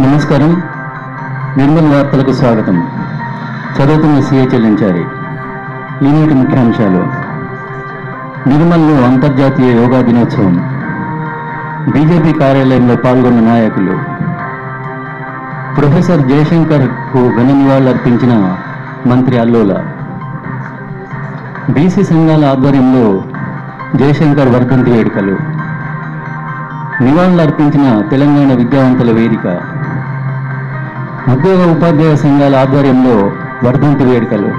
నమస్కారం. నిర్మల్ వార్తలకు స్వాగతం. చదువుతున్న సీఏ చెల్లించారి ఈనాటి ముఖ్యాంశాలు. నిర్మల్లో అంతర్జాతీయ యోగా దినోత్సవం. బీజేపీ కార్యాలయంలో పాల్గొన్న నాయకులు. ప్రొఫెసర్ జయశంకర్కు ఘన నివాళులర్పించిన మంత్రి అల్లోల. బీసీ సంఘాల ఆధ్వర్యంలో జయశంకర్ వర్ధంతి వేడుకలు. నివాళులర్పించిన తెలంగాణ విద్యావంతుల వేదిక. ఉద్యోగ ఉపాధ్యాయ సంఘాల ఆధ్వర్యంలో వర్ధంతి వేడుకలు.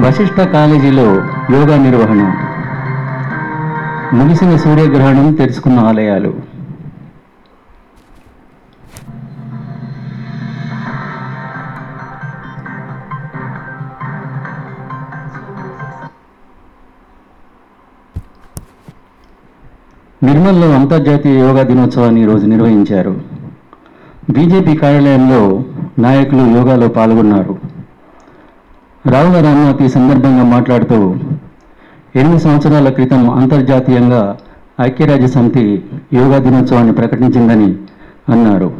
వశిష్ట కాలేజీలో యోగా నిర్వహణ. ముగిసిన సూర్యగ్రహణం తెరుచుకున్న ఆలయాలు. నిర్మల్లో అంతర్జాతీయ యోగా దినోత్సవాన్ని ఈరోజు నిర్వహించారు. బీజేపీ కార్యాలయంలో నాయకులు యోగాలో పాల్గొన్నారు. రావుల రామ్నాథ్ ఈ సందర్భంగా మాట్లాడుతూ ఎనిమిది సంవత్సరాల క్రితం అంతర్జాతీయంగా ఐక్యరాజ్య సమితి యోగా దినోత్సవాన్ని ప్రకటించిందని అన్నారు.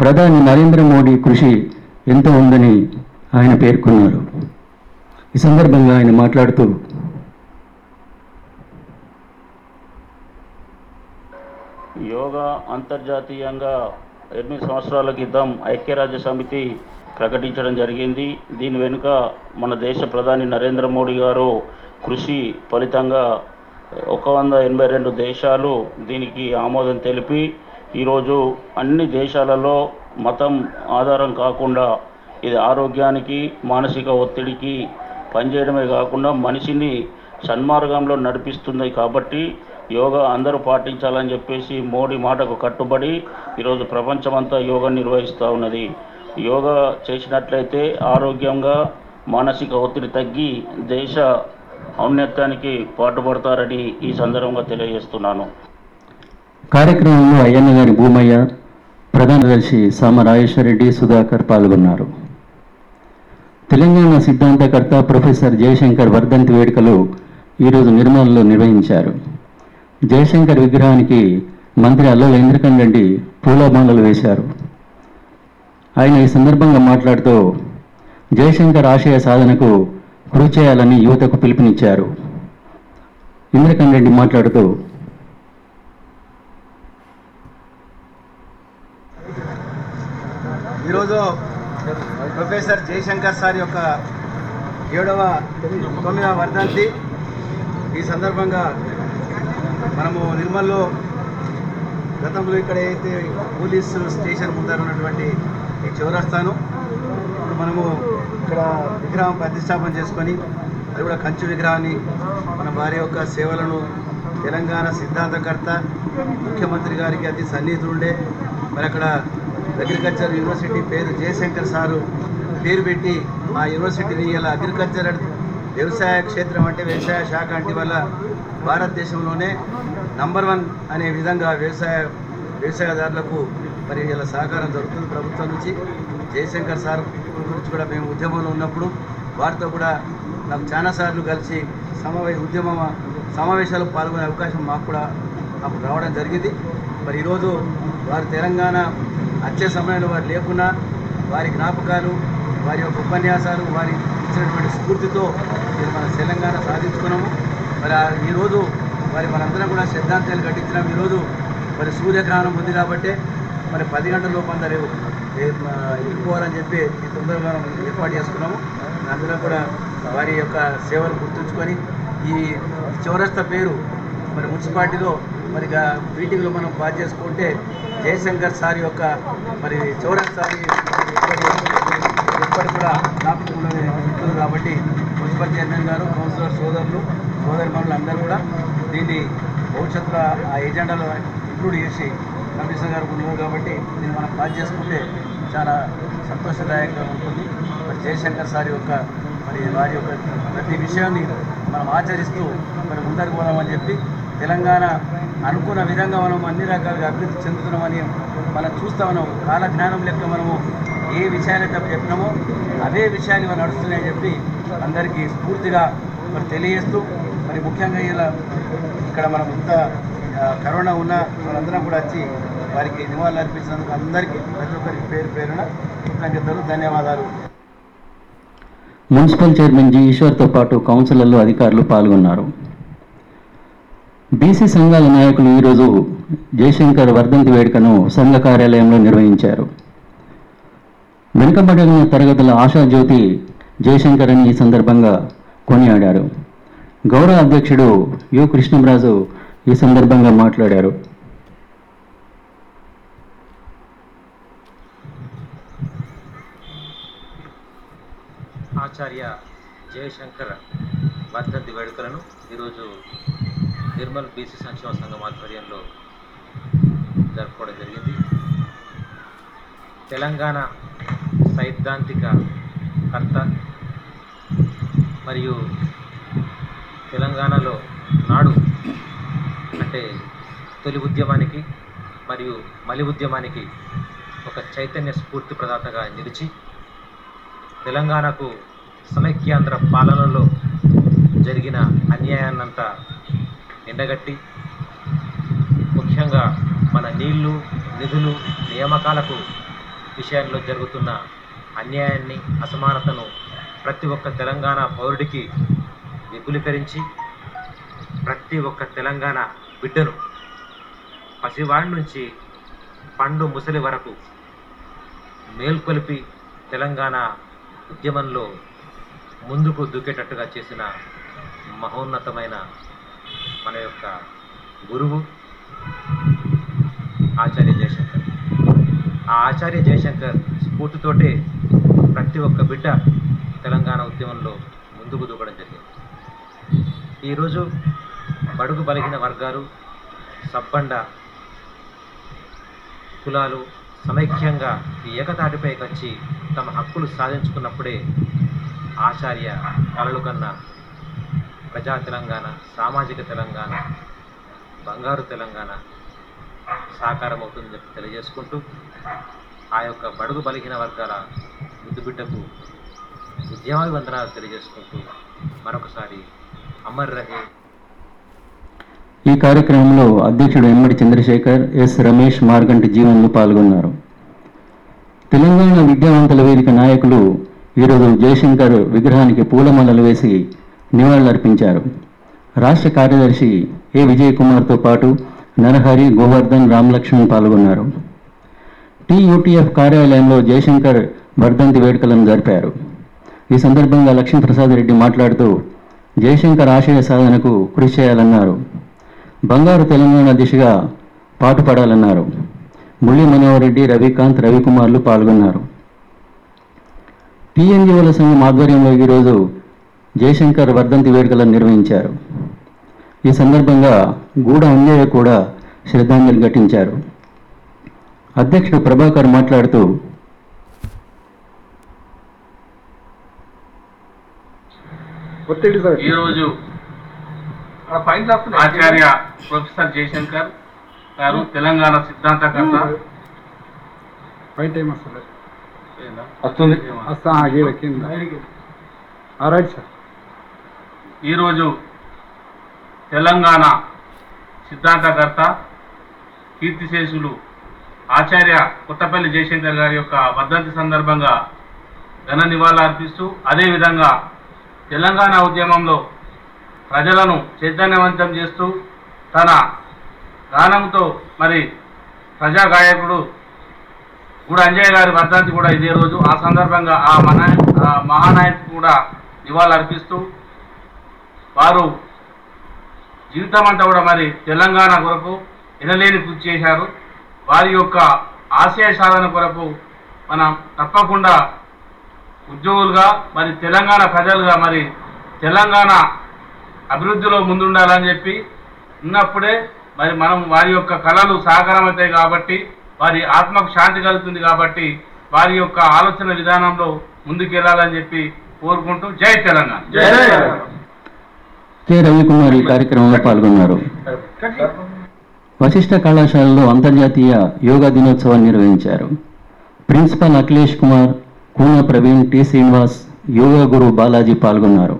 ప్రధాని నరేంద్ర మోడీ కృషి ఎంతో ఉందని ఆయన పేర్కొన్నారు. ఈ సందర్భంగా ఆయన మాట్లాడుతూ యోగా అంతర్జాతీయంగా ఎనిమిది సంవత్సరాల క్రితం ఐక్యరాజ్య సమితి ప్రకటించడం జరిగింది. దీని వెనుక మన దేశ ప్రధాని నరేంద్ర మోడీ గారు కృషి ఫలితంగా ఒక వంద ఎనభై రెండు దేశాలు దీనికి ఆమోదం తెలిపి ఈరోజు అన్ని దేశాలలో మతం ఆధారం కాకుండా ఇది ఆరోగ్యానికి మానసిక ఒత్తిడికి పనిచేయడమే కాకుండా మనిషిని సన్మార్గంలో నడిపిస్తుంది కాబట్టి యోగా అందరూ పాటించాలని చెప్పేసి మోడీ మాటకు కట్టుబడి ఈరోజు ప్రపంచమంతా యోగా నిర్వహిస్తూ ఉన్నది. యోగా చేసినట్లయితే ఆరోగ్యంగా మానసిక ఒత్తిడి తగ్గి దేశ ఔన్నత్యానికి పాటుపడతారని ఈ సందర్భంగా తెలియజేస్తున్నాను. కార్యక్రమంలో అయ్యన్న గారి భూమయ్య ప్రధాన దర్శి సామ రాజేశ్వరరెడ్డి సుధాకర్ పాల్గొన్నారు. తెలంగాణ సిద్ధాంతకర్త ప్రొఫెసర్ జయశంకర్ వర్ధంతి వేడుకలు ఈరోజు నిర్మల్లో నిర్వహించారు. జయశంకర్ విగ్రహానికి మంత్రి అల్లల ఇంద్రకండ్ రెడ్డి పూలమాలలు వేశారు. ఆయన ఈ సందర్భంగా మాట్లాడుతూ జయశంకర్ ఆశయ సాధనకు కృషి చేయాలని యువతకు పిలుపునిచ్చారు. ఇంద్రకండ్ రెడ్డి మాట్లాడుతూ ఈరోజు ప్రొఫెసర్ జయశంకర్ సార్ యొక్క ఏడవ తొమ్మిదవ వర్ధంతి. ఈ సందర్భంగా మనము నిర్మల్లో గతంలో ఇక్కడ అయితే పోలీస్ స్టేషన్ ముందర ఉన్నటువంటి ఈ చౌరస్తాను. ఇప్పుడు మనము ఇక్కడ విగ్రహం ప్రతిష్టాపన చేసుకొని అది కూడా కంచు విగ్రహాన్ని మన వారి యొక్క సేవలను తెలంగాణ సిద్ధాంతకర్త ముఖ్యమంత్రి గారికి అతి సన్నిహితులుండే మరి అక్కడ అగ్రికల్చర్ యూనివర్సిటీ పేరు జయశంకర్ సారు పేరు పెట్టి మా యూనివర్సిటీని ఇలా అగ్రికల్చర్ వ్యవసాయ క్షేత్రం అంటే వ్యవసాయ శాఖ అంటే వల్ల భారతదేశంలోనే నంబర్ వన్ అనే విధంగా వ్యవసాయ వ్యవసాయదారులకు మరి ఇలా సహకారం జరుగుతుంది ప్రభుత్వం నుంచి జయశంకర్ సార్ గురించి కూడా మేము ఉద్యమంలో ఉన్నప్పుడు వారితో కూడా నాకు చాలాసార్లు కలిసి సమావేశ ఉద్యమ సమావేశాలు పాల్గొనే అవకాశం మాకు కూడా అప్పుడు రావడం జరిగింది. మరి ఈరోజు వారు తెలంగాణ వచ్చే సమయంలో వారు లేకున్నా వారి జ్ఞాపకాలు వారి యొక్క ఉపన్యాసాలు వారి ఇచ్చినటువంటి స్ఫూర్తితో మన తెలంగాణ సాధించుకున్నాము. మరి ఈరోజు మరి మనందరం కూడా శ్రద్ధాంతలు కట్టించినాం ఈరోజు మరి సూర్యగ్రహణం ఉంది కాబట్టి మరి పది గంటల లోపు రేపు వెళ్ళిపోవాలని చెప్పి ఈ తొందరగా మనం ఏర్పాటు చేసుకున్నాము. అందరం కూడా వారి యొక్క సేవలు గుర్తుంచుకొని ఈ చౌరస్తా పేరు మరి మున్సిపాలిటీలో మరి మీటింగ్లో మనం పాస్ చేసుకుంటే జయశంకర్ సార్ యొక్క మరి చౌరస్తాని ఎప్పటి కూడా జ్ఞాపకంలో ఉంటుంది కాబట్టి మున్సిపల్ చైర్మన్ గారు కౌన్సిలర్ సోదరులు సోదరి మనులు అందరూ కూడా దీన్ని భవిష్యత్తులో ఆ ఎజెండాలో ఇంక్లూడ్ చేసి కమిషనర్ గారు ఉన్నారు కాబట్టి దీన్ని మనం పాస్ చేసుకుంటే చాలా సంతోషదాయకంగా ఉంటుంది. మరి జయశంకర్ సార్ యొక్క మరి వారి యొక్క ప్రతి విషయాన్ని మనం ఆచరిస్తూ మరి ముందరికి పోదామని చెప్పి తెలంగాణ అనుకున్న విధంగా మనం అన్ని రకాలుగా అభివృద్ధి చెందుతున్నామని మనం చూస్తా ఉన్నాం. కాలజ్ఞానం లెక్క మనము ఏ విషయాన్ని తప్పు చెప్పినామో అవే విషయాలు ఇవి నడుస్తున్నాయని చెప్పి అందరికీ స్ఫూర్తిగా మరి తెలియజేస్తూ మరి ముఖ్యంగా ఇలా ఇక్కడ మనం ఇంత కరోనా ఉన్న వాళ్ళందరం కూడా వచ్చి వారికి నివాళులు అర్పించినందుకు అందరికీ ప్రతి ఒక్కరికి పేరు పేరున కృతజ్ఞతలు ధన్యవాదాలు. మున్సిపల్ చైర్మన్ జి ఈశ్వర్తో పాటు కౌన్సిలర్లు అధికారులు పాల్గొన్నారు. బీసీ సంఘాల నాయకులు ఈరోజు జయశంకర్ వర్ధంతి వేడుకను సంఘ కార్యాలయంలో నిర్వహించారు. వెనుకబడిన తరగతుల ఆశాజ్యోతి జయశంకర్ అని ఈ సందర్భంగా కొనియాడారు. గౌరవ అధ్యక్షుడు యు. కృష్ణంరాజు ఈ సందర్భంగా మాట్లాడారు. ఆచార్య జయశంకర్ వర్ధంతి వేడుకలను ఈరోజు నిర్మల్ బీసీ సంక్షేమ సంఘం ఆధ్వర్యంలో జరుపుకోవడం జరిగింది. తెలంగాణ సైద్ధాంతిక కర్త మరియు తెలంగాణలో నాడు అంటే తొలి ఉద్యమానికి మరియు మలి ఉద్యమానికి ఒక చైతన్య స్ఫూర్తి ప్రదాతగా నిలిచి తెలంగాణకు సమైక్యాంధ్ర పాలనలో జరిగిన అన్యాయాన్నంతా ఎండగట్టి ముఖ్యంగా మన నీళ్ళు నిధులు నియామకాలకు విషయంలో జరుగుతున్న అన్యాయాన్ని అసమానతను ప్రతి ఒక్క తెలంగాణ పౌరుడికి విపులీకరించి ప్రతి ఒక్క తెలంగాణ బిడ్డను పసివాడి నుంచి పండు ముసలి వరకు మేల్కొలిపి తెలంగాణ ఉద్యమంలో ముందుకు దూకేటట్టుగా చేసిన మహోన్నతమైన మన యొక్క గురువు ఆచార్య జయశంకర్. ఆ ఆచార్య జయశంకర్ స్ఫూర్తితోటే ప్రతి ఒక్క బిడ్డ తెలంగాణ ఉద్యమంలో ముందుకు దూకడం జరిగింది. ఈరోజు బడుగు బలిగిన వర్గాలు సబ్బండ కులాలు సమైక్యంగా ఈ ఏకతాటిపైకి వచ్చి తమ హక్కులు సాధించుకున్నప్పుడే ఆచార్య కలలు కన్నా ప్రజా తెలంగాణ సామాజిక తెలంగాణ బంగారు తెలంగాణ సాకారం అవుతుందని చెప్పి తెలియజేసుకుంటూ ఆ యొక్క బడుగు బలిగిన వర్గాల బిడ్డకు ఉద్యమాభివందనాలు తెలియజేసుకుంటూ మరొకసారి అమర్ రహే. ఈ కార్యక్రమంలో అధ్యక్షుడు ఎమ్మడి చంద్రశేఖర్ ఎస్ రమేష్ మార్గంటి జీవన్లు పాల్గొన్నారు. తెలంగాణ విద్యావంతుల వేదిక నాయకులు ఈరోజు జయశంకర్ విగ్రహానికి పూలమాలలు వేసి నివాళులర్పించారు. రాష్ట్ర కార్యదర్శి ఏ విజయ్ కుమార్తో పాటు నరహరి గోవర్ధన్ రామలక్ష్మణ్ పాల్గొన్నారు. టీయూటీఎఫ్ కార్యాలయంలో జయశంకర్ వర్ధంతి వేడుకలను జరిపారు. ఈ సందర్భంగా లక్ష్మీప్రసాద్ రెడ్డి మాట్లాడుతూ జయశంకర్ ఆశయ సాధనకు కృషి చేయాలన్నారు. బంగారు తెలంగాణ దిశగా పాటుపడాలన్నారు. మురళీ మనోహర్ రెడ్డి రవికాంత్ రవికుమార్లు పాల్గొన్నారు. టీఎన్జీఓల సంఘం ఆధ్వర్యంలో ఈరోజు జయశంకర్ వర్ధంతి వేడుకలను నిర్వహించారు. ఈ సందర్భంగా గూడ అంజయ్య కూడా శ్రద్ధాంజలి ఘటించారు. అధ్యక్షుడు ప్రభాకర్ మాట్లాడుతూ ఒత్తిడి సార్. ఈరోజు ఆచార్య ప్రొఫెసర్ జయశంకర్ గారు తెలంగాణ సిద్ధాంతకర్త. ఫైవ్ టైం వస్తుంది. ఏనా? వస్తుంది. Right sir. ఈరోజు తెలంగాణ సిద్ధాంతకర్త కీర్తిశేషులు ఆచార్య కొత్తపల్లి జయశంకర్ గారి యొక్క వర్ధంతి సందర్భంగా ఘన నివాళులు అర్పిస్తూ అదేవిధంగా తెలంగాణ ఉద్యమంలో ప్రజలను చైతన్యవంతం చేస్తూ తన గానంతో మరి ప్రజా గాయకుడు కూడా అంజయ్య గారి వర్ధంతి కూడా ఇదే రోజు. ఆ సందర్భంగా ఆ మన ఆ మహానాయకు కూడా నివాళులు అర్పిస్తూ వారు జీవితం అంతా కూడా మరి తెలంగాణ కొరకు ఎనలేని కృషి చేశారు. వారి యొక్క ఆశయ సాధన కొరకు మనం తప్పకుండా ఉద్యోగులుగా మరి తెలంగాణ ప్రజలుగా మరి తెలంగాణ అభివృద్ధిలో ముందుండాలని చెప్పి ఉన్నప్పుడే మరి మనం వారి యొక్క కళలు సాకారం అవుతాయి కాబట్టి వారి ఆత్మకు శాంతి కలుగుతుంది కాబట్టి వారి యొక్క ఆలోచన విధానంలో ముందుకెళ్ళాలని చెప్పి కోరుకుంటూ జై తెలంగాణ. కె. రవికుమార్ ఈ కార్యక్రమంలో పాల్గొన్నారు. వశిష్ఠ కళాశాలలో అంతర్జాతీయ యోగా దినోత్సవాన్ని నిర్వహించారు. ప్రిన్సిపల్ అఖిలేష్ కుమార్ కూన ప్రవీణ్ టి శ్రీనివాస్ యోగా గురు బాలాజీ పాల్గొన్నారు.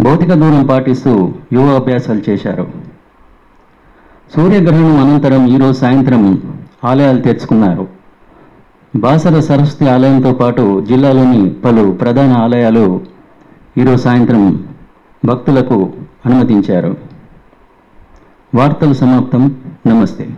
భౌతిక దూరం పాటిస్తూ యోగాభ్యాసాలు చేశారు. సూర్యగ్రహణం అనంతరం ఈరోజు సాయంత్రం ఆలయాలు తెరుచుకున్నారు. బాసర సరస్వతి ఆలయంతో పాటు జిల్లాలోని పలు ప్రధాన ఆలయాలు ఈరోజు సాయంత్రం భక్తులకు అనుమతించారు. వార్తలు సమాప్తం. నమస్తే.